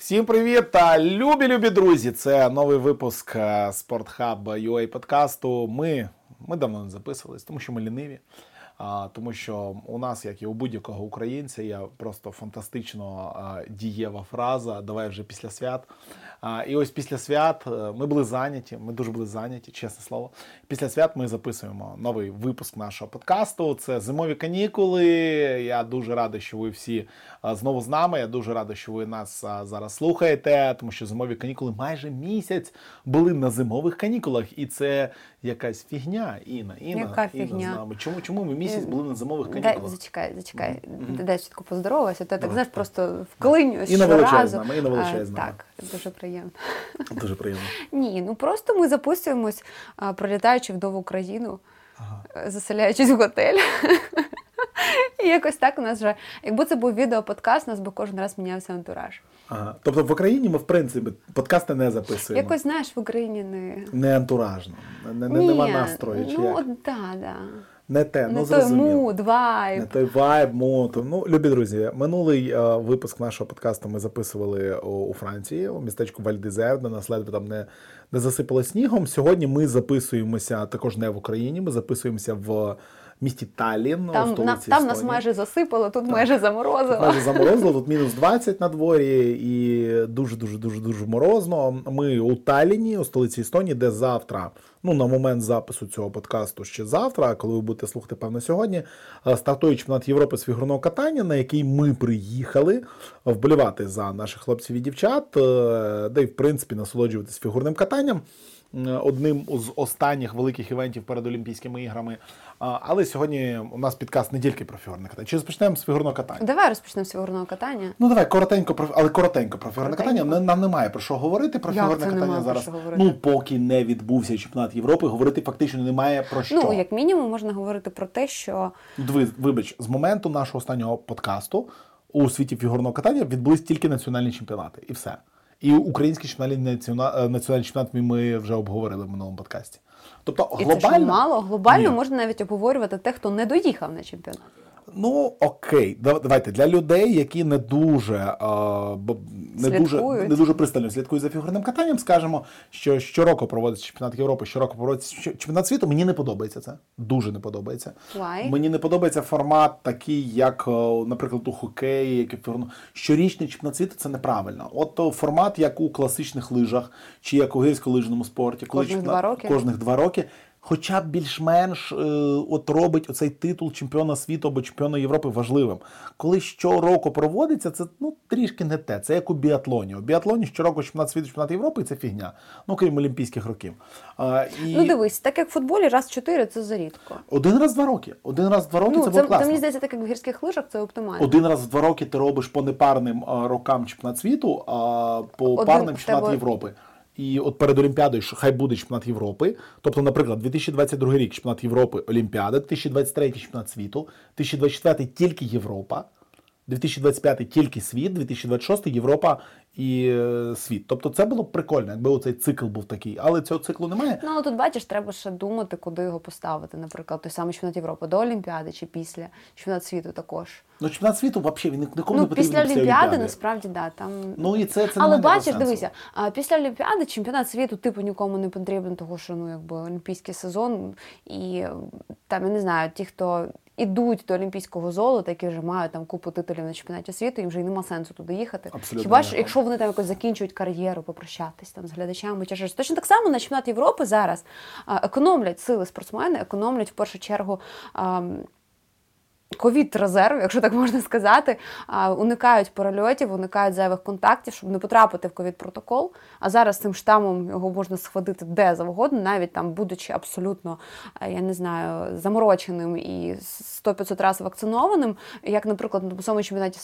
Всім привіт та любі любі друзі! Це новий випуск Спортхаб UA подкасту. Ми ми давно не записувались, тому що ми ліниві. Тому що у нас, як і у будь-якого українця, є просто фантастично дієва фраза Давай вже після свят. І ось після свят е, ми були зайняті. Ми дуже були зайняті, чесне слово. Після свят ми записуємо новий випуск нашого подкасту. Це зимові канікули. Я дуже радий, що ви всі знову з нами. Я дуже радий, що ви нас зараз слухаєте, тому що зимові канікули майже місяць були на зимових канікулах, і це якась фігня. Інна, Інна, Яка Інна фігня? з нами. Чому чому ми місяць були на зимових Дай, канікулах? зачекай, зачекай. Мгм. Дай чітко поздоровайся, то я так знаєш, просто вклинюсь Інна щоразу. величезна, ми Інна величезна. Так, дуже приємно. Дуже приємно. Ні, ну просто ми запустимось, а, пролітаючи в нову Україну, Ага. е, заселяючись в готель. І якось так у нас вже, якби це був відеоподкаст, у нас би кожен раз мінявся антураж. Ага. Тобто в Україні ми в принципі подкасти не записуємо. Якось знаєш, в Україні не. Не антуражно, не, не, Ні, нема настрою. Чи Ну, як? да, да. Не те, Не ну зрозуміло. муд, Не той вайб, мото. Ну, любі друзі, минулий е, випуск нашого подкасту ми записували у, у Франції, у містечку Вальдезер, де нас ледве там не, не засипало снігом. Сьогодні ми записуємося також не в Україні. Ми записуємося в місті Таллін, у Там, на, там нас майже засипало, тут майже заморозило. Тут майже заморозило, тут мінус 20 на дворі і дуже дуже дуже дуже морозно. Ми у Талліні, у столиці Естонії, де завтра, ну на момент запису цього подкасту ще завтра, коли ви будете слухати, певно, сьогодні, е, стартує чемпіонат Європи з фігурного катання, на який ми приїхали вболівати за наших хлопців і дівчат, е, де й в принципі насолоджуватись фігурним катанням. Е, Одним з останніх великих івентів перед Олімпійськими іграми. Але сьогодні у нас підкаст не тільки про фігурне катання. Чи розпочнемо з фігурного катання? Давай розпочнемо з фігурного катання. Ну давай коротенько про але коротенько про фігурне катання. Нам- немає про що говорити про Як фігурне катання зараз. Ну поки не відбувся чемпіонат Європи, говорити фактично немає про що. Ну, як мінімум, можна говорити про те, що Диви, вибач, з моменту нашого останнього подкасту у світі фігурного катання відбулись тільки національні чемпіонати, і все. І український е, національний чемпіонат ми вже обговорили в минулому подкасті. Тобто і глобально це ж мало. Глобально Ні. можна навіть обговорювати те, хто не доїхав на чемпіонат. Ну окей, давайте для людей, які не дуже не дуже не дуже пристально слідкують за фігурним катанням, скажемо, що щороку проводиться чемпіонат Європи, щороку проводиться чемпіонат світу. Мені не подобається це. Дуже не подобається. Why? Мені не подобається формат такий, як, наприклад, у хокеї, як і в. Щорічний чемпіонат світу це неправильно. От формат, як у класичних лижах, чи як у гірськолижному спорті, коли Кожних чемпіонат- два роки? кожних два роки. Хоча б більш-менш е, от робить оцей титул чемпіона світу або чемпіона Європи важливим. Коли щороку проводиться, це ну трішки не те. Це як у біатлоні. У біатлоні щороку чемпіонат світу, чемпіонат Європи це фігня. Ну крім Олімпійських років. А, і Ну дивись, так як в футболі раз чотири це зарідко. один раз в два роки. Один раз в два роки ну, це це, було класно. мені здається, так як в гірських лижах це оптимально. Один раз в два роки ти робиш по непарним а, рокам чемпіонат світу, а по Один парним чемпіонат тебе- Європи. І от перед Олімпіадою що хай буде чемпіонат Європи. Тобто, наприклад, 2022 рік чемпіонат Європи Олімпіада, 2023 чемпіонат світу, 2024 тільки Європа, 2025 тільки світ, 2026 Європа і е, світ. Тобто це було б прикольно, якби оцей цикл був такий. Але цього циклу немає. Ну, але тут бачиш, треба ще думати, куди його поставити. Наприклад, той самий чемпіонат Європи до Олімпіади чи після чемпіонат світу також. Ну, чемпіонат світу взагалі він нікому ну, не потрібен після Олімпіади, Олімпіади. насправді, да, там. Ну і це, це Але бачиш, дивися, а, після Олімпіади чемпіонат світу типу нікому не потрібен, тому що ну якби олімпійський сезон, і там я не знаю, ті, хто ідуть до олімпійського золота, які вже мають там купу титулів на чемпіонаті світу, їм вже й нема сенсу туди їхати. Абсолютно Хіба ж, якщо вони там якось закінчують кар'єру, попрощатись там з глядачами чи щось. Точно так само на чемпіонат Європи зараз економлять сили спортсмени, економлять в першу чергу. Ковід резерв, якщо так можна сказати, уникають перельотів, уникають зайвих контактів, щоб не потрапити в ковід протокол. А зараз цим штамом його можна схватити де завгодно, навіть там, будучи абсолютно, е, я не знаю, замороченим і 100-500 разів вакцинованим, як, наприклад, на самому чемпіонаті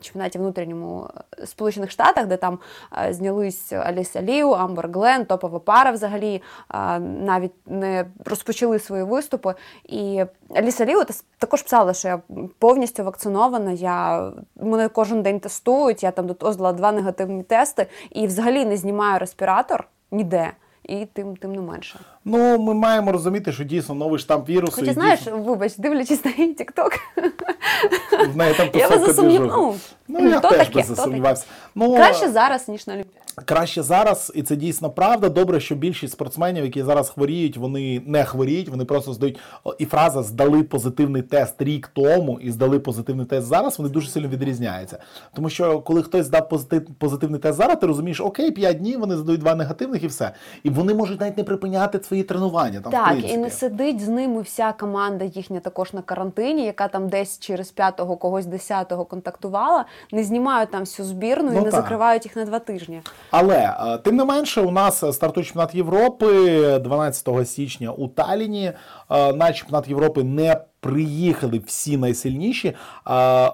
чемпіонаті внутрішньому е, Сполучених Штатах, де там е, знялись Аліса Ліу, Амбер Глен, топова пара взагалі е, навіть не розпочали свої виступи. І Аліса Ліу та- також писала, що я повністю вакцинована. Я мене кожен день тестують. Я там до того здала два негативні тести і взагалі не знімаю респіратор ніде. І тим тим не менше. Ну, ми маємо розуміти, що дійсно новий штам вірусу. Хоча і знаєш, дійсно, вибач, дивлячись на її тікток, в неї там я Ну, Ну, я теж таке, би засумнівався. Ну, краще зараз, ніж на Олімпіаді. краще зараз, і це дійсно правда. Добре, що більшість спортсменів, які зараз хворіють, вони не хворіють, вони просто здають. І фраза здали позитивний тест рік тому і здали позитивний тест зараз. Вони дуже сильно відрізняються. Тому що коли хтось здав позитив, позитивний тест зараз, ти розумієш, окей, 5 днів вони задають два негативних і все. І вони можуть навіть не припиняти свої тренування. Там, в Так, принципі. і не сидить з ними вся команда їхня також на карантині, яка там десь через п'ятого когось десятого контактувала, не знімають там всю збірну Ну, і не так. закривають їх на два тижні. Але е, тим не менше, у нас стартує чемпіонат Європи 12 січня у Талліні. Е, На чемпіонат Європи не приїхали всі найсильніші. е,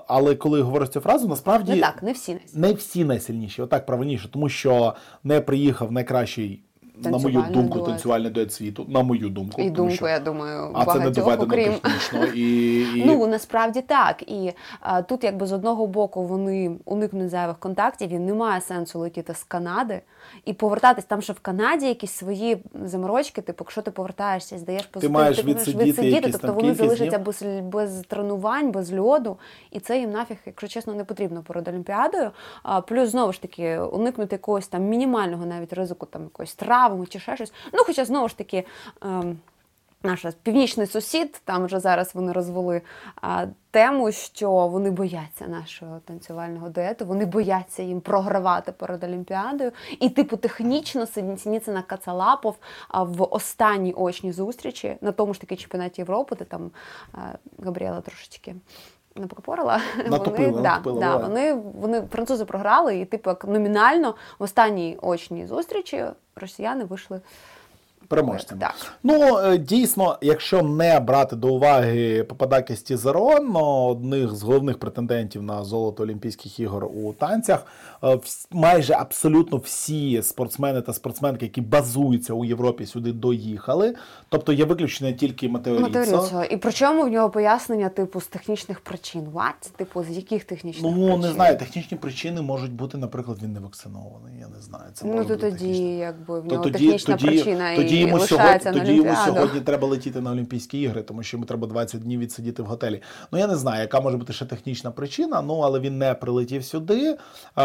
Але коли говориш цю фразу, насправді Не так, не всі всі. не всі найсильніші, отак правильніше, тому що не приїхав найкращий. На мою думку, дует. танцювальний дует світу. На мою думку. І думку, що- я думаю, а це не доведено окрім технічно. І, і... Ну насправді так. І а, тут, якби з одного боку, вони уникнуть зайвих контактів, і немає сенсу летіти з Канади і повертатись там, що в Канаді якісь свої заморочки. Типу, якщо ти повертаєшся, здаєш позитив, маєш ти можеш відсидіти якісь тобто вони залишаться без, без тренувань, без льоду, і це їм нафіг, якщо чесно, не потрібно перед Олімпіадою. А, плюс знову ж таки уникнути якогось там мінімального навіть ризику, там якоїсь травми чи ще щось. Ну, хоча знову ж таки. Ем, наш північний сусід, там вже зараз вони розвели а, тему, що вони бояться нашого танцювального дуету, вони бояться їм програвати перед Олімпіадою. І, типу, технічно Сініцина Кацалапов а, в останній очній зустрічі на тому ж таки чемпіонаті Європи, де там а, Габріела трошечки. Напокопорила, Натопила, вони, да, натопила, да, вони, вони французи програли, і типу як номінально в останній очній зустрічі росіяни вийшли переможцями. Так. Ну, е, дійсно, якщо не брати до уваги Пападакіс Тізерон, одних з головних претендентів на золото Олімпійських ігор у танцях, е, майже абсолютно всі спортсмени та спортсменки, які базуються у Європі, сюди доїхали. Тобто є виключення тільки Матео Ріццо. Матеріцо. І причому в нього пояснення, типу, з технічних причин. What? Типу, з яких технічних Ну, причин? не знаю, технічні причини можуть бути, наприклад, він не вакцинований. Я не знаю. Це Ну, то тоді, технічна. якби в То нього тоді, технічна тоді, причина тоді і йому лишається сьогодні, на тоді йому сьогодні треба летіти на Олімпійські ігри, тому що йому треба 20 днів відсидіти в готелі. Ну я не знаю, яка може бути ще технічна причина. Ну але він не прилетів сюди,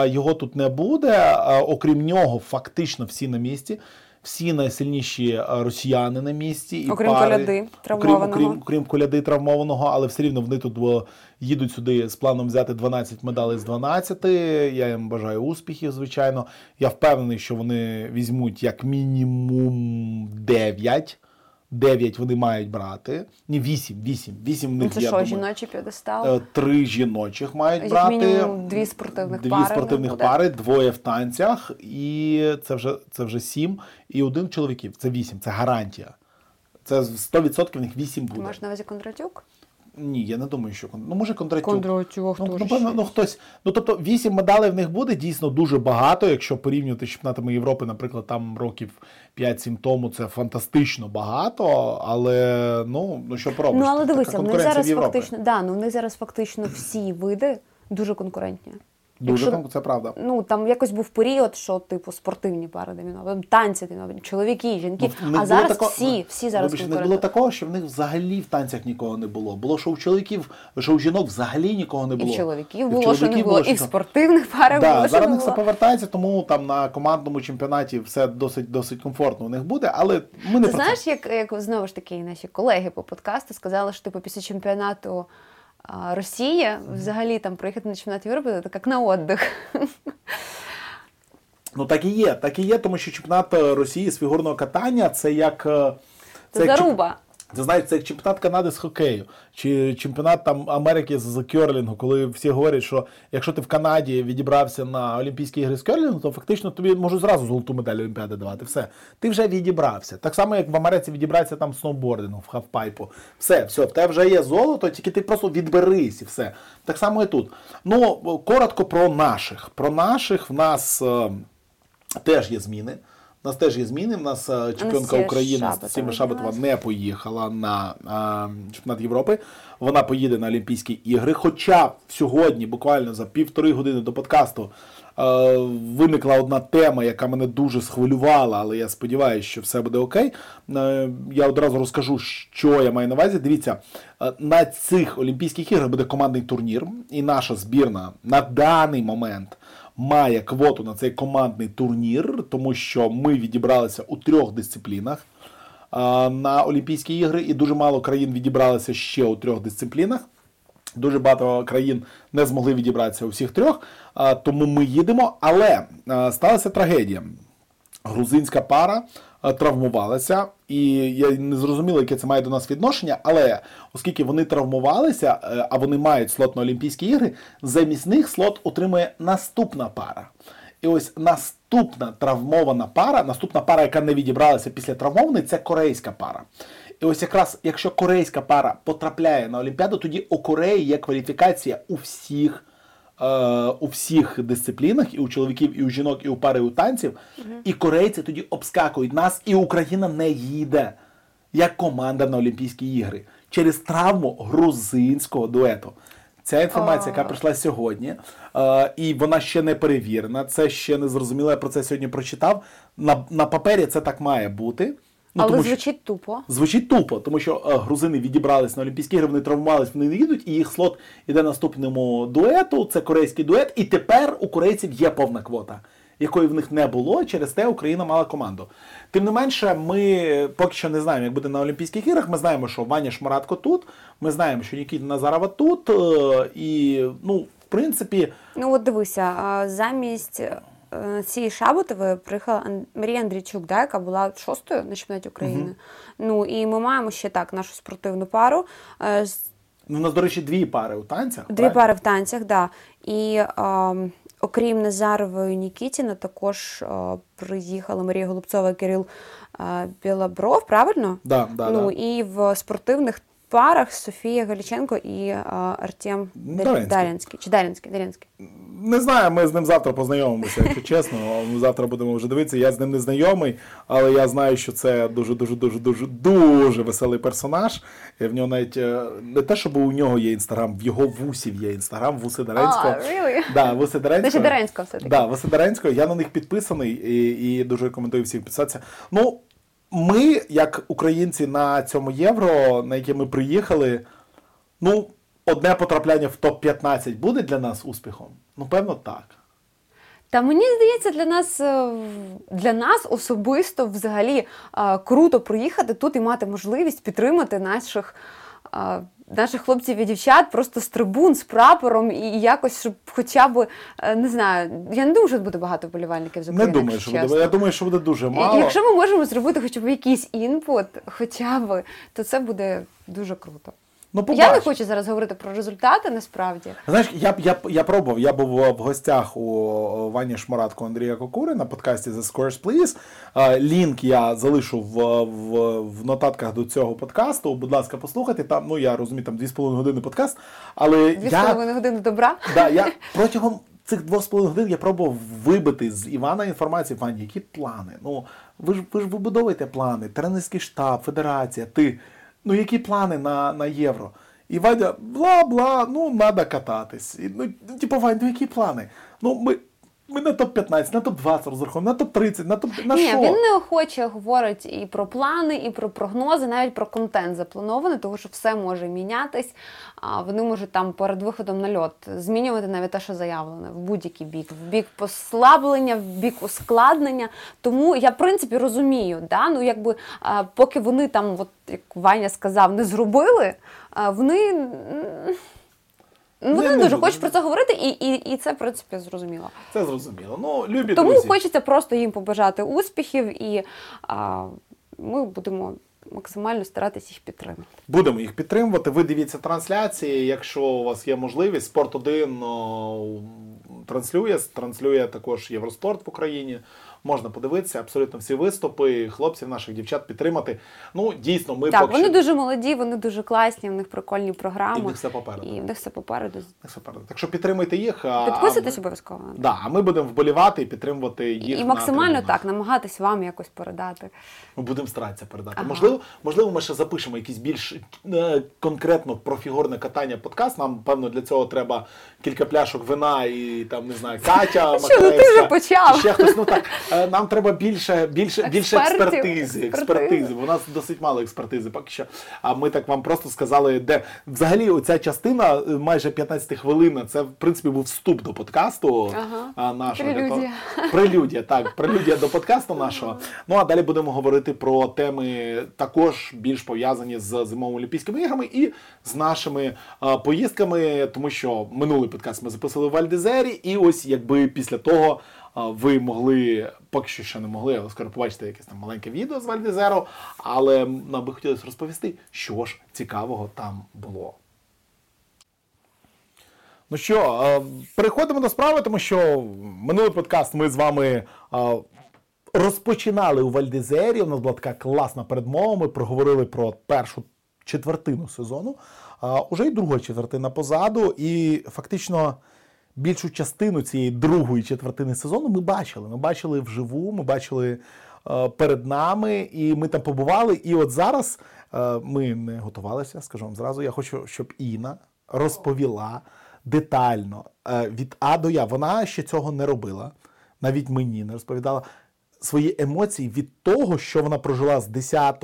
його тут не буде. Окрім нього, фактично всі на місці. Всі найсильніші росіяни на місці. І Окрім пари, Коляди окрім, травмованого. окрім, окрім коляди травмованого, але все рівно вони тут бо, їдуть сюди з планом взяти 12 медалей з 12. Я їм бажаю успіхів, звичайно. Я впевнений, що вони візьмуть як мінімум 9. 9 вони мають брати. Ні, 8, 8. 8 в Ну, них це що, думаю. жіночий п'єдестал? Е, Три жіночих мають Як брати. мінімум дві спортивних дві пари спортивних пари, двоє в танцях, і це вже, це вже сім. І один чоловіків. Це вісім, це гарантія. Це 100% в них вісім Ти буде. маєш на увазі Кондратюк? Ні, я не думаю, що ну може Кондратюк. Кондратюк, Ну, напевно, ну хтось. Ну тобто вісім медалей в них буде дійсно дуже багато. Якщо порівнювати з чемпіонатами Європи, наприклад, там років 5-7 тому це фантастично багато. Але ну, ну що поробиш? Ну, але дивися, в них зараз фактично, да, ну, в них зараз фактично всі види дуже конкурентні. Дуже Якщо- це правда. Ну там якось був період, що типу спортивні пари домінували, танці домінували, чоловіки, жінки. Ну, а зараз тако- всі, всі зараз Вибач, них було такого, що в них взагалі в танцях нікого не було. Було, що у чоловіків, що у жінок взагалі нікого не І було. в чоловіків І в було, що не чоловіків було, і в спортивних парах Да, було, що зараз в не них все повертається, тому там на командному чемпіонаті все досить досить комфортно у них буде, але ми не Ти про знаєш, як, як знову ж таки наші колеги по подкасту сказали, що типу після чемпіонату а, Росії взагалі там приїхати на чемпіонат Європи це як на отдих. Ну так і є, так і є, тому що чемпіонат е, Росії з фігурного катання це як. Це, Це як заруба. Це знаєш, це як чемпіонат Канади з хокею, чи чемпіонат там Америки з керлінгу, коли всі говорять, що якщо ти в Канаді відібрався на Олімпійські ігри з керлінгу, то фактично тобі можуть зразу золоту медаль Олімпіади давати. Все, ти вже відібрався. Так само, як в Америці відібрався там сноубордингу, в хавпайпу. Все, все, в тебе вже є золото, тільки ти просто відберись і все. Так само і тут. Ну, коротко про наших. Про наших в нас. е, Теж є зміни. У нас теж є зміни. У нас е, чемпіонка України Шабатова Анастасія Шабатова не поїхала на е, чемпіонат Європи. Вона поїде на Олімпійські ігри. Хоча сьогодні, буквально за півтори години до подкасту, е, виникла одна тема, яка мене дуже схвилювала, але я сподіваюся, що все буде окей. Е, я одразу розкажу, що я маю на увазі. Дивіться, е, на цих Олімпійських іграх буде командний турнір, і наша збірна на даний момент має квоту на цей командний турнір, тому що ми відібралися у трьох дисциплінах на Олімпійські ігри, і дуже мало країн відібралися ще у трьох дисциплінах. Дуже багато країн не змогли відібратися у всіх трьох, тому ми їдемо. Але сталася трагедія. Грузинська пара а, травмувалася, і я не зрозуміло, яке це має до нас відношення. Але оскільки вони травмувалися, е, а вони мають слот на Олімпійські ігри, замість них слот отримує наступна пара. І ось наступна травмована пара, наступна пара, яка не відібралася після травмованої, це корейська пара. І ось якраз якщо корейська пара потрапляє на Олімпіаду, тоді у Кореї є кваліфікація у всіх, е, у всіх дисциплінах, і у чоловіків, і у жінок, і у пари, і у танців. І корейці тоді обскакують нас, і Україна не їде як команда на Олімпійські ігри через травму грузинського дуету. Ця інформація, яка прийшла сьогодні, е, і вона ще не перевірена. Це ще не зрозуміло. Я про це сьогодні прочитав. На, на папері це так має бути. Ну, Але тому що- звучить тупо. Звучить тупо, тому що е, грузини відібрались на Олімпійські ігри, вони травмувались, вони не їдуть, і їх слот іде наступному дуету. Це корейський дует. І тепер у корейців є повна квота, якої в них не було. Через те Україна мала команду. Тим не менше, ми поки що не знаємо, як буде на Олімпійських іграх. Ми знаємо, що Ваня Шмаратко тут. Ми знаємо, що Нікіта Назарова тут. е, І ну, в принципі, Ну от дивися, замість е, цієї Шаботової приїхала Марія Андрійчук, да, яка була шостою на чемпіонаті України. Ну і ми маємо ще так нашу спортивну пару. е, ну, у нас, до речі, дві пари у танцях. Дві правильно? пари в танцях, да. І ем, окрім Назарової Нікітіна, також е, приїхала Марія Голубцова і Кирил е, Білобров, правильно? Да, да, ну да. і в спортивних парах Софія Галіченко і е, Артем Даринський. Дарянський. Чи Дарянський? Дарянський. Не знаю, ми з ним завтра познайомимося, якщо чесно. Ми завтра будемо вже дивитися. Я з ним не знайомий, але я знаю, що це дуже дуже дуже дуже дуже веселий персонаж. І в нього навіть е, не те, щоб у нього є інстаграм, в його вусів є інстаграм, вуси Даренського. А, really? Да, вуси Даренського. Значить, все-таки. Да, Вуси Даренського. Я на них підписаний і, і дуже рекомендую всіх підписатися. Ну, ми, як українці на цьому євро, на яке ми приїхали, ну, одне потрапляння в топ-15 буде для нас успіхом? Ну, певно, так. Та мені здається, для нас е, для нас особисто взагалі е, круто приїхати тут і мати можливість підтримати наших. е, Наших хлопців і дівчат просто з трибун, з прапором, і якось, щоб хоча б не знаю, я не думаю, що буде багато вболівальників з Не думаю, що буде. Я думаю, що буде дуже І- мало. Якщо ми можемо зробити хоча б якийсь інпут, хоча б, то це буде дуже круто. Ну, Я не хочу зараз говорити про результати, насправді. Знаєш, я, я, я пробував, я був в гостях у Вані Шмаратко Андрія Кокури на подкасті The Scores Please. Лінк я залишу в, в, в нотатках до цього подкасту. Будь ласка, послухайте. Там, ну я розумію, там 2,5 години подкаст. Але Дві з я, половиною години добра. да, я протягом цих 2,5 годин я пробував вибити з Івана інформацію, Ваня, які плани? Ну, ви ж ви ж вибудовуєте плани, тренерський штаб, федерація, ти. Ну, які плани на, на євро? І Вадя, бла-бла, ну, треба кататись. І, ну, типу, Вань, ну які плани? Ну, ми, ми на топ-15, на топ-20 розраховуємо, на топ-30, на топ на Ні, що? він неохоче говорить і про плани, і про прогнози, навіть про контент запланований, тому що все може мінятись. А вони можуть там перед виходом на льот змінювати навіть те, що заявлене, в будь-який бік, в бік послаблення, в бік ускладнення. Тому я в принципі розумію, да? ну якби а, поки вони там, от як Ваня сказав, не зробили, а, вони. Ну, вони Не- дуже хочуть про це говорити, і, і, і це, в принципі, зрозуміло. Це зрозуміло. Ну, любі Тому друзі. хочеться просто їм побажати успіхів, і а, ми будемо максимально старатися їх підтримати. Будемо їх підтримувати. Ви дивіться трансляції. Якщо у вас є можливість, спорт 1 о, транслює, транслює також Євроспорт в Україні. Можна подивитися абсолютно всі виступи, хлопців, наших дівчат підтримати. Ну, дійсно, ми Так, поки вони що- дуже молоді, вони дуже класні, в них прикольні і в програми. них все попереду. І в них все попереду. Так, супер. Так що підтримуйте їх. Підписуйтесь ми- обов'язково. Да, а ми будемо вболівати і підтримувати їх. І максимально трибунах. так, намагатись вам якось передати. Ми будемо старатися передати. Ага. Можливо, можливо, ми ще запишемо якийсь більш е, конкретно про фігурне катання подкаст. Нам певно для цього треба кілька пляшок вина і там не знаю, Катя Що, ну ти вже почав. Ще хтось. Ну так нам треба більше, більше, більше експертизи. експертизи. У нас досить мало експертизи. Поки що. А ми так вам просто сказали, де взагалі оця частина, е, майже 15 хвилин, це в принципі був вступ до подкасту Ага. нашого. Прелюдія. Прелюдія, так, прелюдія до подкасту нашого. Ну а далі будемо говорити про теми також більш пов'язані з зимовими Олімпійськими іграми і з нашими а, поїздками, тому що минулий подкаст ми записали в Вальдезері, і ось якби після того. Ви могли, поки що ще не могли, але скоро побачите якесь там маленьке відео з Вальдезеру, але нам би хотілося розповісти, що ж цікавого там було. Ну що, переходимо до справи, тому що минулий подкаст ми з вами розпочинали у Вальдезері. У нас була така класна передмова. Ми проговорили про першу четвертину сезону. Уже й друга четвертина позаду, і фактично більшу частину цієї другої четвертини сезону ми бачили. Ми бачили вживу, ми бачили е, перед нами, і ми там побували. І от зараз е, ми не готувалися, скажу вам зразу. Я хочу, щоб Інна розповіла детально е, від А до Я. Вона ще цього не робила, навіть мені не розповідала свої емоції від того, що вона прожила з 10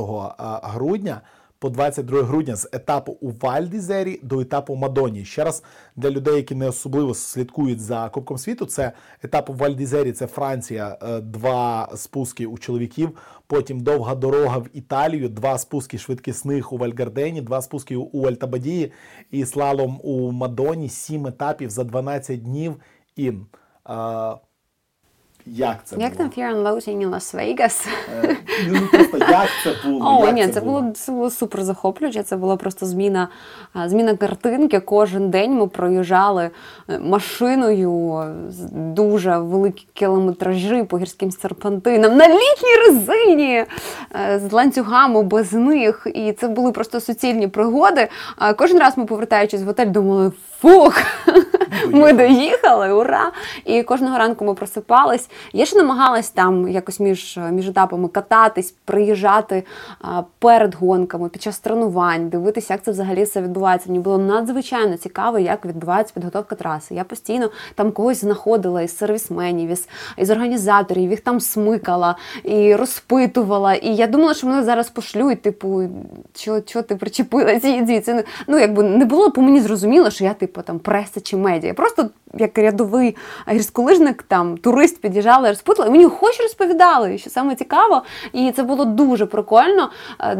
грудня по 22 грудня з етапу у Вальдізері до етапу Мадоні. Ще раз для людей, які не особливо слідкують за Кубком світу, це етап у Вальдізері, це Франція, е, два спуски у чоловіків. Потім довга дорога в Італію, два спуски швидкісних у Вальгардені, два спуски у- Альтабадії і слалом у Мадоні, сім етапів за 12 днів. Ін. Е, як це Як було? там Fear and Loathing in Las-Vegas? Е, Ну, просто як це було? О, як ні, це було це було супер захоплююче. Це була просто зміна, зміна картинки. Кожен день ми проїжджали е, машиною з дуже великі кілометражі по гірським серпантинам на літній резині е, з ланцюгами без них. І це були просто суцільні пригоди. Кожен раз ми, повертаючись в готель, думали: фух, ми доїхали, ура! І кожного ранку ми просипались. Я ще намагалась там якось між, між етапами кататись, приїжджати перед гонками, під час тренувань, дивитися, як це взагалі все відбувається. Мені було надзвичайно цікаво, як відбувається підготовка траси. Я постійно там когось знаходила із сервісменів, із, із організаторів, їх там смикала і розпитувала. І я думала, що мене зараз пошлють, типу, що ти причепила ці звідси. Ну, якби не було по мені зрозуміло, що я, типу, там преса чи медіа. Просто як рядовий гірськолижник, там турист під'їжджали, розпутали, мені хоч розповідали, що саме цікаво. І це було дуже прикольно. Е,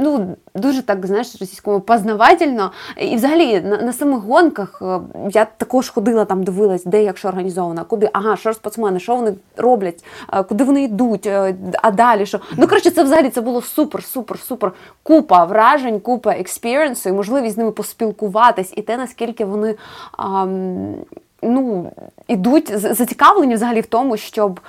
Ну, дуже так, знаєш, російському познавательно. І взагалі на, на самих гонках е, я також ходила там, дивилась, де як що організовано, куди, ага, що спортсмени, що вони роблять, е, куди вони йдуть, е, а далі що. Ну, коротше, це взагалі це було супер, супер, супер. Купа вражень, купа експіріенсу і можливість з ними поспілкуватись, і те, наскільки вони. ам, Ну, ідуть зацікавлені взагалі в тому, щоб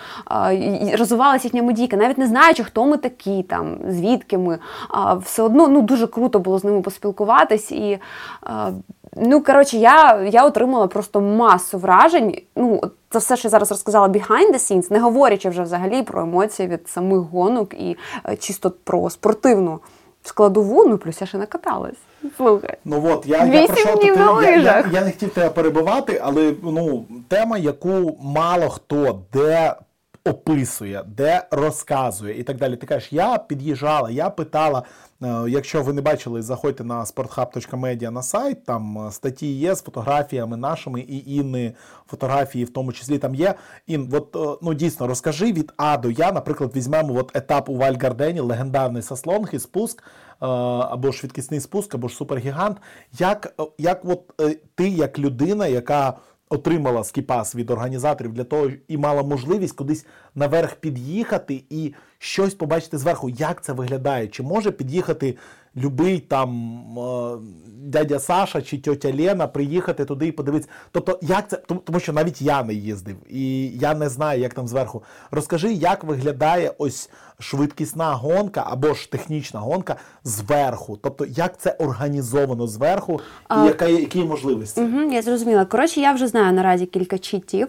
й- розвивалася їхня медійка, навіть не знаючи, хто ми такі, там, звідки ми. А, все одно ну, дуже круто було з ними поспілкуватись. І, а, ну, коротше, я, я отримала просто масу вражень. Ну, це все, що я зараз розказала behind the scenes, не говорячи вже взагалі про емоції від самих гонок і е, чисто про спортивну складову, ну плюс я ще накаталась. Слухай. Ну от я, я прийшов, днів на я, я, я не хотів тебе перебивати, але ну тема, яку мало хто де описує, де розказує і так далі. Ти кажеш, я під'їжджала, я питала. Е, Якщо ви не бачили, заходьте на sporthub.media на сайт. Там е, статті є з фотографіями нашими і Інни, фотографії в тому числі там є. Ін, от е, ну дійсно розкажи від А до Я. Наприклад, візьмемо от етап у Вальгардені, легендарний сослонг і спуск, або швидкісний спуск, або ж супергігант. Як, як от ти, як людина, яка отримала скіпас від організаторів для того і мала можливість кудись наверх під'їхати, і щось побачити зверху, як це виглядає, чи може під'їхати любий там е, дядя Саша чи тьотя Лена приїхати туди і подивитися. Тобто, як це тому, тому що навіть я не їздив, і я не знаю, як там зверху. Розкажи, як виглядає ось швидкісна гонка або ж технічна гонка зверху. Тобто, як це організовано зверху, і яка які можливості? Угу, я зрозуміла. Коротше, я вже знаю наразі кілька читів.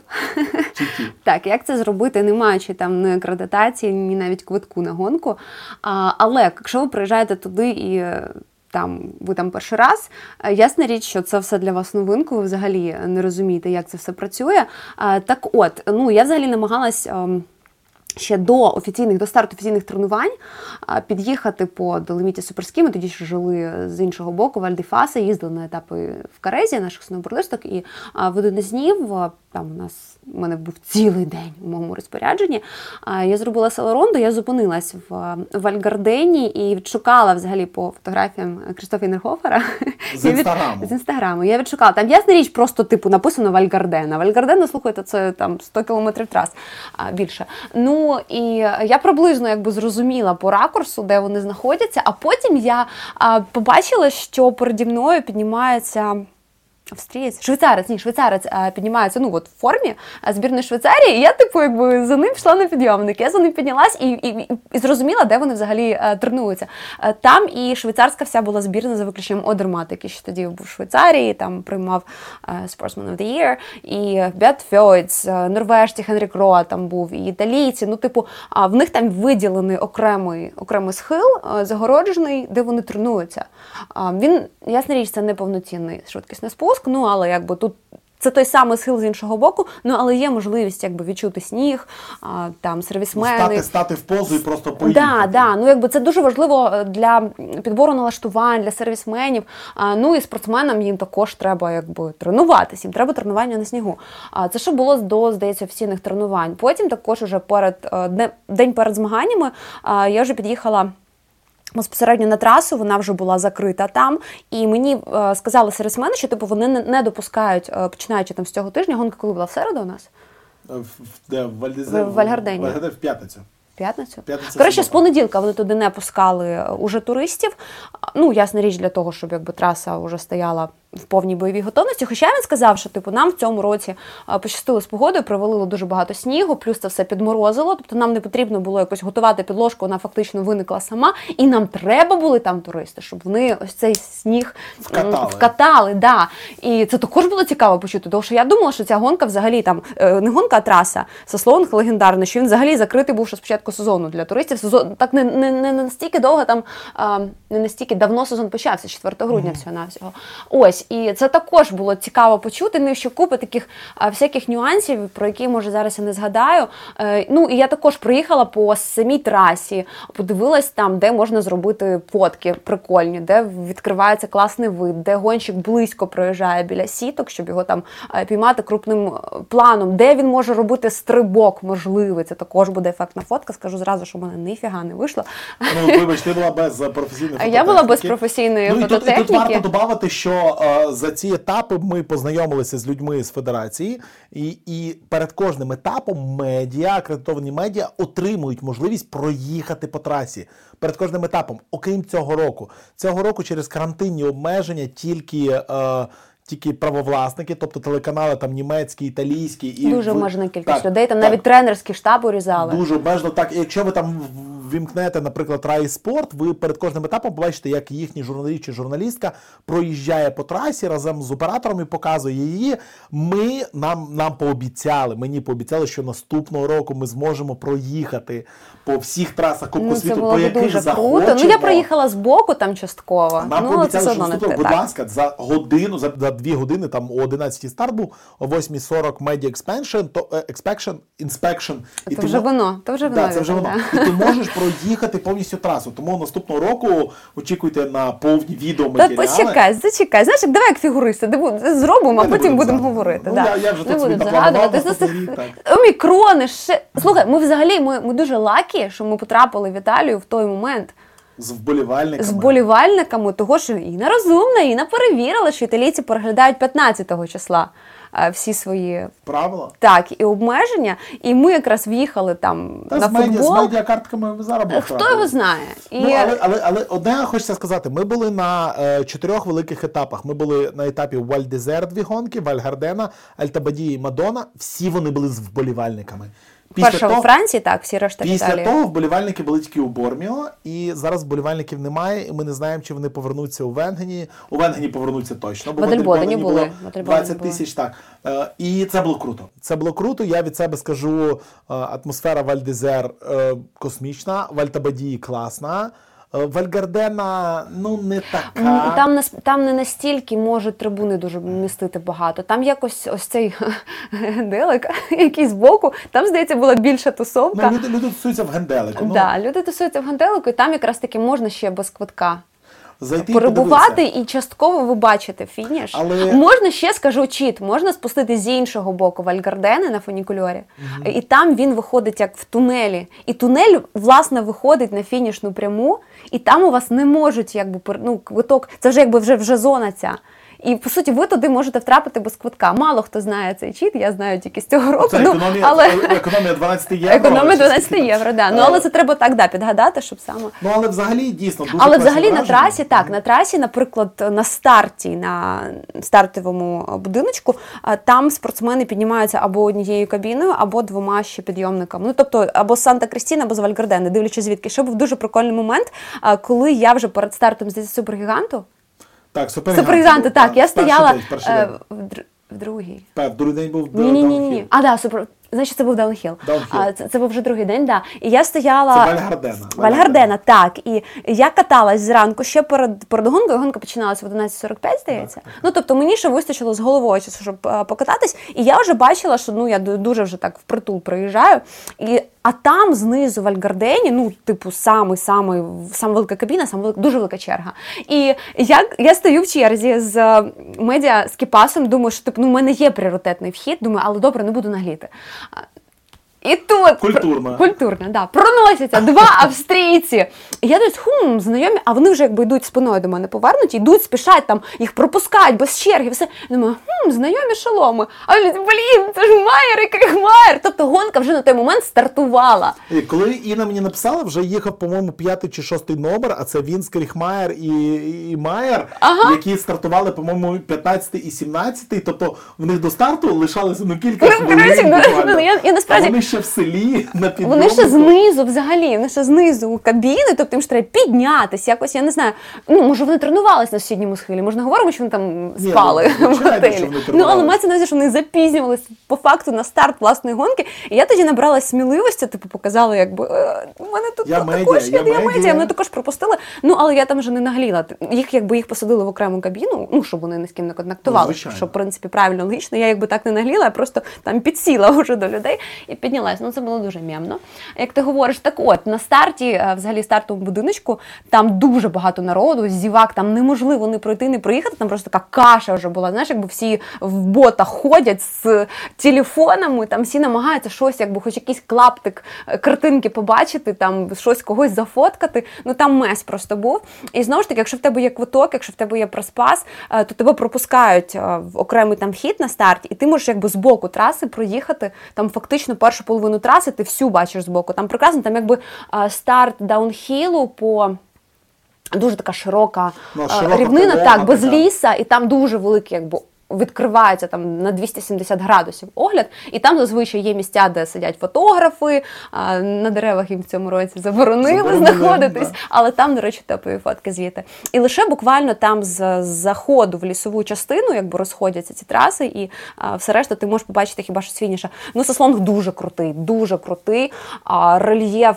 Чіті. Так, як це зробити, не маючи там ні акредитації, ні навіть квитку на гонку. А, але якщо ви приїжджаєте туди і е, там ви там перший раз, е, ясна річ, що це все для вас новинку, ви взагалі не розумієте, як це все працює. Так от, ну я взагалі намагалась. Ще до офіційних до старту офіційних тренувань під'їхати по Доломіті Суперські. Ми тоді ще жили з іншого боку, в Альдіфаса, їздили на етапи в Карезі наших сноубордисток. І в один з днів там у нас у мене був цілий день у моєму розпорядженні. А, я зробила селеронду, я зупинилась в, а, в Альгардені і відшукала взагалі по фотографіям Крістофа Інерхофера. З Інстаграму. З інстаграму. Я відшукала. Там ясна річ, просто типу написано Вальгардена. Вальгардена, слухайте, це там 100 кілометрів трас а, більше. Ну і я приблизно якби зрозуміла по ракурсу, де вони знаходяться, а потім я а, побачила, що переді мною піднімається. Австрієць, швейцарець, ні, швейцарець а, піднімається ну от в формі а, збірної Швейцарії. І я, типу, якби за ним йшла на підйомник. Я за ним піднялась і, і, і, зрозуміла, де вони взагалі а, тренуються. Там і швейцарська вся була збірна за виключенням Одермата, який ще тоді був в Швейцарії, там приймав Sportsman of the Year, і Бет Фьойц, норвежці Хенрік Роа там був, і італійці. Ну, типу, в них там виділений окремий, окремий схил, загороджений, де вони тренуються. Він, ясна річ, це не повноцінний швидкісний спуск, ну але якби тут. Це той самий схил з іншого боку, ну але є можливість якби відчути сніг, а, там сервісмени. Стати, стати в позу і просто поїхати. Да, да, ну якби це дуже важливо е, для підбору налаштувань, для сервісменів. А, ну і спортсменам їм також треба якби тренуватися, їм треба тренування на снігу. А це ще було до, здається, офіційних тренувань. Потім також уже перед е, день перед змаганнями а, я вже під'їхала. Безпосередньо на трасу вона вже була закрита там, і мені е, сказали сервісмени, що типу вони не, не допускають, е, починаючи там з цього тижня, гонка коли була в середу у нас? В, в, де, в, Вальдезе, В Вальгардені. В Вальгардені в п'ятницю. П'ятницю? П'ятниця, Коротше, з субота. понеділка вони туди не пускали е, уже туристів. Ну, ясна річ для того, щоб якби траса вже стояла в повній бойовій готовності. Хоча він сказав, що типу нам в цьому році пощастило з погодою, привалило дуже багато снігу, плюс це все підморозило. Тобто нам не потрібно було якось готувати підложку, вона фактично виникла сама. І нам треба були там туристи, щоб вони ось цей сніг Вкатали. вкатали. Да. І це також було цікаво почути, тому що я думала, що ця гонка взагалі там е, не гонка, а траса. Сослонг легендарний, що він взагалі закритий був ще з початку сезону для туристів. Сезон так не, не, не настільки довго там, не настільки давно сезон почався, 4 грудня всього навсього. Ось, і це також було цікаво почути. Ну і ще купа таких а, всяких нюансів, про які може зараз я не згадаю. Е, ну і я також приїхала по самій трасі, подивилась там, де можна зробити фотки прикольні, де відкривається класний вид, де гонщик близько проїжджає біля сіток, щоб його там е, піймати крупним е, планом, де він може робити стрибок можливий. Це також буде ефектна фотка. Скажу зразу, що в мене ніфіга не вийшло. Ну, вибач, ти була без професійної А я була без професійної ну, і тут, і тут варто додати, що е, за ці етапи ми познайомилися з людьми з федерації, і, і перед кожним етапом медіа, акредитовані медіа отримують можливість проїхати по трасі. Перед кожним етапом, окрім цього року. Цього року через карантинні обмеження тільки. Е, тільки правовласники, тобто телеканали там німецькі, італійські і Дуже обмежена кількість Так, людей. Там так. навіть тренерський штаб урізали. Дуже обмежено. Так, і якщо ви там вімкнете, наприклад, Рай Спорт, ви перед кожним етапом побачите, як їхній журналіст чи журналістка проїжджає по трасі разом з оператором і показує її. Ми нам, нам пообіцяли, мені пообіцяли, що наступного року ми зможемо проїхати по всіх трасах Кубку Ну, це світу, було по яких дуже круто. Ну я проїхала з боку там частково. Нам ну пообіцяли, все що наступного, будь ласка, за годину, за, за дві години, там о 11 старт був, о 8.40 Media Expansion, то, е, Expansion, Inspection. І Це ти вже воно, то вже Да, це вже воно. І ти можеш проїхати повністю трасу. Тому наступного року очікуйте на повні Та відеоматеріали. почекай, зачекай. Знаєш, як давай як фігуристи, диву- зробимо, а не потім будемо згадувати. говорити. Ну, да. я- я вже не тут собі будемо напланував згадувати. на наступний рік, так. омікрони, ще слухай, ми взагалі ми, ми дуже лакі, що ми потрапили в Італію в той момент. З вболівальниками. з болівальниками, того що Інна розумна, Інна перевірила, що італійці переглядають 15-го числа е, всі свої Правила? так і обмеження. І ми якраз в'їхали там Та на з, медіа, з медіакартками ви зараз Хто його знає? І Ну, але, але, але одне хочеться сказати: ми були на е, чотирьох великих етапах. Ми були на етапі Вальдезер дві гонки, Вальгардена, Альтабаді і Мадона. Всі вони були з вболівальниками. Перша у Франції, так, всі решта Після Італії. того вболівальники були тільки у Борміо, і зараз вболівальників немає, і ми не знаємо, чи вони повернуться у Венгені. У Венгені повернуться точно, бо В Адельбодені було в 20 тисяч. Так Е, і це було круто. Це було круто. Я від себе скажу: е, атмосфера Вальдезер е, космічна, Вальтабадії класна. Е, Вальгардена, ну не така. Там не там не настільки можуть трибуни дуже містити багато. Там якось ось цей генделик, який боку. там, здається, була більша тусовка. Ну, люди, люди тусуються в генделику. Ну, Да, люди тусуються в генделику, і там якраз таки можна ще без квитка зайти перебувати, і, і частково ви бачите фініш. Але- Можна ще скажу чіт, можна спустити з іншого боку Вальгардени на фунікульорі, і там він виходить як в тунелі. І тунель, власне, виходить на фінішну пряму, і там у вас не можуть якби ну, квиток. Це вже якби вже, вже зона ця. І по суті, ви туди можете втрапити без квитка. Мало хто знає цей чіт, я знаю тільки з цього року. Це ну, але економія 12 євро. економія 12 євро, да. Ну Е, але це треба так да, підгадати, щоб саме. Ну але взагалі дійсно дуже Але взагалі на трасі, так, на трасі, наприклад, на старті, на стартовому е, будиночку, е, там спортсмени піднімаються або однією кабіною, або двома ще підйомниками. Ну тобто або з Санта Крістіна, або з Вальгардени, дивлячись звідки. Ще був дуже прикольний момент, е, коли я вже перед стартом здається, супергіганту. Так. Супергіганту, був, так, я стояла день, е, в, др- в другій. Так, другий день був Ні, ні, ні, ні. А, да, супер. Значить, це був даунхіл. А, це, це був вже другий день, да. І я стояла. Це Вальгардена. Вальгардена, так. І я каталась зранку ще перед, перед гонкою. Гонка починалася в 11.45, здається. Ну тобто мені ще вистачило з головою часу, щоб е, покататись. І я вже бачила, що ну я ду- дуже вже так впритул приїжджаю. І а там знизу в Альгардені, ну, типу, самий самий сама велика кабіна, сама велика, дуже велика черга. І я, я стою в черзі з е, медіа з кіпасом, думаю, що типу, ну, в мене є пріоритетний вхід. Думаю, але добре, не буду нагліти. І тут Культурно. культурно, да. Проносяться два австрійці. І я десь хм, знайомі, а вони вже якби йдуть спиною до мене повернуті, йдуть, спішать там, їх пропускають без черги. Все. Я думаю, хм, знайомі шоломи. А вони, блін, це ж Майер і Кріхмаєр. Тобто гонка вже на той момент стартувала. І коли Інна мені написала, вже їхав, по-моєму, п'ятий чи шостий номер, а це він, Кріхмаєр і, і Майер, Ага. які стартували, по-моєму, 15 і 17. Тобто в них до старту лишалося ну кілька хвилин. ну, я- я насправді- ще в селі на підйомнику. Вони ще знизу взагалі, вони ще знизу у кабіни, тобто їм ж треба піднятись, якось, я не знаю. Ну, може, вони тренувалися на сусідньому схилі, може, не говоримо, що вони там Ні, спали ну, в звичайно, готелі. вони Ну, але мається на увазі, що вони запізнювалися по факту на старт власної гонки. І я тоді набрала сміливості, типу, показала, якби «Е, у мене тут Я ну, медіа, також я є, я медіа». медіа, мене також пропустили. Ну, але я там вже не нагліла. Їх якби їх посадили в окрему кабіну, ну, щоб вони ні з ким не контактували. Ну, звичайно. що, в принципі, правильно, логічно. Я якби так не нагліла, я просто там підсіла вже до людей і піднялась. Ну, це було дуже м'ямно. Як ти говориш, так от на старті, е, взагалі стартовому будиночку, там дуже багато народу, зівак, там неможливо не пройти, не проїхати. Там просто така каша вже була. Знаєш, якби всі в ботах ходять з телефонами, там всі намагаються щось, якби хоч якийсь клаптик е, картинки побачити, там щось когось зафоткати. Ну там мес просто був. І знову ж таки, якщо в тебе є квиток, якщо в тебе є проспас, е, то тебе пропускають в окремий там вхід на старті, і ти можеш якби з боку траси проїхати. Там фактично першу половину траси ти всю бачиш з боку. Там прекрасно, там якби старт даунхілу по. Дуже така широка, Ну, широка рівнина, так, без ліса, і там дуже великий, якби. Відкривається там на 270 градусів огляд, і там зазвичай є місця, де сидять фотографи. а, На деревах їм в цьому році заборонили, Заборонили, знаходитись, да. але там, до речі, топові фотки звідти. І лише буквально там з заходу в лісову частину, якби розходяться ці траси, і а, все решта ти можеш побачити хіба що свініше. Ну, Сослонг дуже крутий, дуже крутий. А, рельєф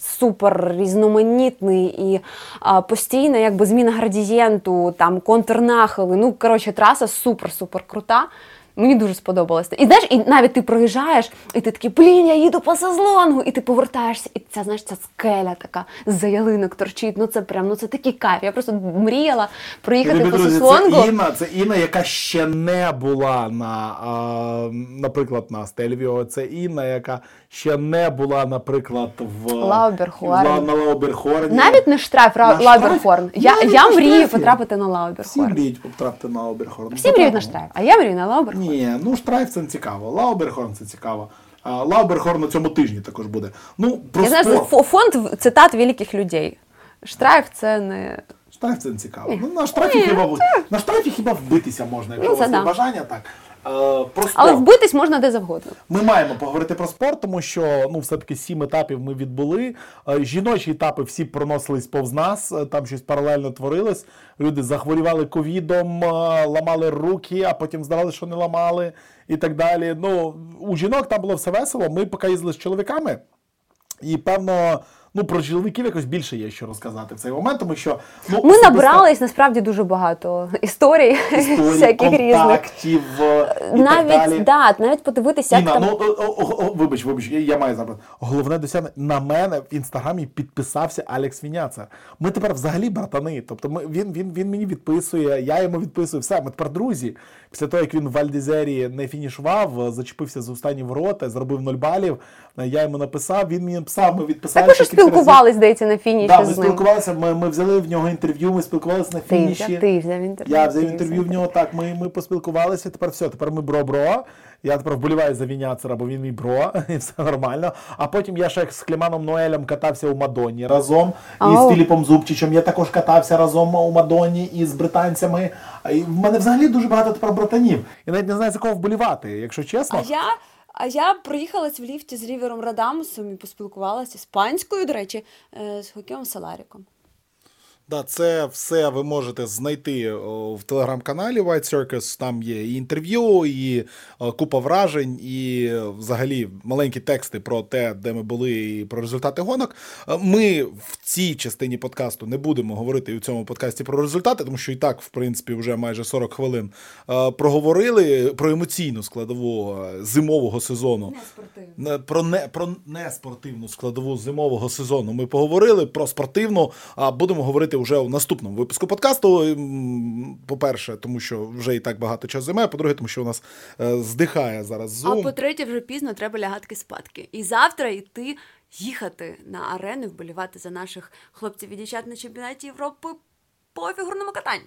супер різноманітний і а, постійна якби зміна градієнту, там контрнахили. Ну, коротше, траса супер-супер крута. Мені дуже сподобалось. І знаєш, і навіть ти проїжджаєш, і ти такий, блін, я їду по Сазлонгу, і ти повертаєшся, і ця, знаєш, ця скеля така з-за ялинок торчить. Ну це прям, ну це такий кайф. Я просто мріяла проїхати Любі по друзі, Сослонгу. Це Інна, це Інна, яка ще не була на, а, наприклад, на Стельвіо. Це Інна, яка ще не була, наприклад, в Лауберхорн. в- на Лауберхорні. Навіть не штраф На Ра- штраф? Лауберхорн. Я, Навіть я на мрію штрафі. потрапити на Всі Лауберхорн. мріють потрапити на Лауберхорн. Всі мріють на штраф, а я мрію на Лауберхорн. Ні, ну Штрайф це не цікаво. Лауберхорн це цікаво. Лауберхорн на цьому тижні також буде. Ну, про Я знаю, спорт. фонд цитат великих людей. Штрайф це не. Штраф це не цікаво. Ну, на штрафі хіба це- на штрафі хіба вбитися можна, якщо Ну, у вас це є да. бажання, так. Е, про спорт. Але вбитись можна де завгодно. Ми маємо поговорити про спорт, тому що ну все-таки сім етапів ми відбули. Е, Жіночі етапи всі проносились повз нас. е, Там щось паралельно творилось. Люди захворівали ковідом, ламали руки, а потім здавали, що не ламали, і так далі. Ну у жінок там було все весело. Ми поки їздили з чоловіками, і певно. Ну, про чоловіків якось більше є що розказати в цей момент, тому що ну, Ми особисто- набрались насправді дуже багато історій, історій, всяких контактів е, і так Навіть далі. да, навіть подивитися, як Інна, там ну о, о, о, вибач, вибач, я, я маю запит. Головне досягнення на мене в інстаграмі підписався Алекс Віняцер. Ми тепер взагалі братани. Тобто ми, він, він, він мені відписує, я йому відписую. Все, ми тепер друзі. Після того, як він в Вальдізері не фінішував, зачепився за останні ворота, зробив 0 балів. е, Я йому написав, він мені написав, ми відписали. Так спілкувались, здається, на фініші Да, ми з ним. спілкувалися, ми, ми взяли в нього інтерв'ю, ми спілкувалися на Ти фініші. взяв, ти взяв інтерв'ю. Я взяв інтерв'ю в нього, так, ми, ми поспілкувалися, тепер все, тепер ми бро-бро. Я тепер вболіваю за Вінатцера, бо він мій бро, і все нормально. А потім я ще з Клеманом Ноелем катався у Мадонні разом. І з Філіпом Зубчичем я також катався разом у Мадонні і з британцями. І в мене взагалі дуже багато тепер братанів. Я навіть не знаю, за кого вболівати, якщо чесно. А я, а я проїхалась в ліфті з Рівером Радамусом і поспілкувалася іспанською, до речі, е, з Хокіом Саларіком. Да, це все ви можете знайти в телеграм-каналі White Circus. Там є і інтерв'ю, і купа вражень, і е, взагалі маленькі тексти про те, де ми були, і про результати гонок. Е, Ми в цій частині подкасту не будемо говорити у цьому подкасті про результати, тому що і так, в принципі, вже майже 40 хвилин е, проговорили про емоційну складову е, зимового сезону. Не, Про не про неспортивну складову зимового сезону ми поговорили. Про спортивну, а будемо говорити вже у наступному випуску подкасту. По-перше, тому що вже і так багато часу займає. По-друге, тому що у нас е, здихає зараз А по-третє, вже пізно треба лягати спадки. І завтра йти їхати на арену вболівати за наших хлопців і дівчат на чемпіонаті Європи по фігурному катанню.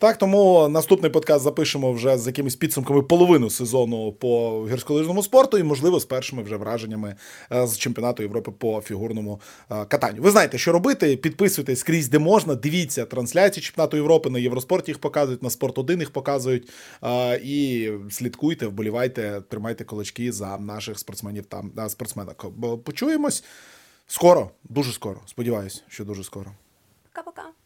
Так, тому наступний подкаст запишемо вже з якимись підсумками половину сезону по гірськолижному спорту, і, можливо, з першими вже враженнями е, з чемпіонату Європи по фігурному е, катанню. Ви знаєте, що робити. Підписуйтесь скрізь, де можна. Дивіться трансляції чемпіонату Європи на Євроспорті їх показують, на спорт 1 їх показують. Е, І слідкуйте, вболівайте, тримайте кулачки за наших спортсменів там е, спортсменок. Почуємось скоро, дуже скоро. Сподіваюсь, що дуже скоро. Пока-пока.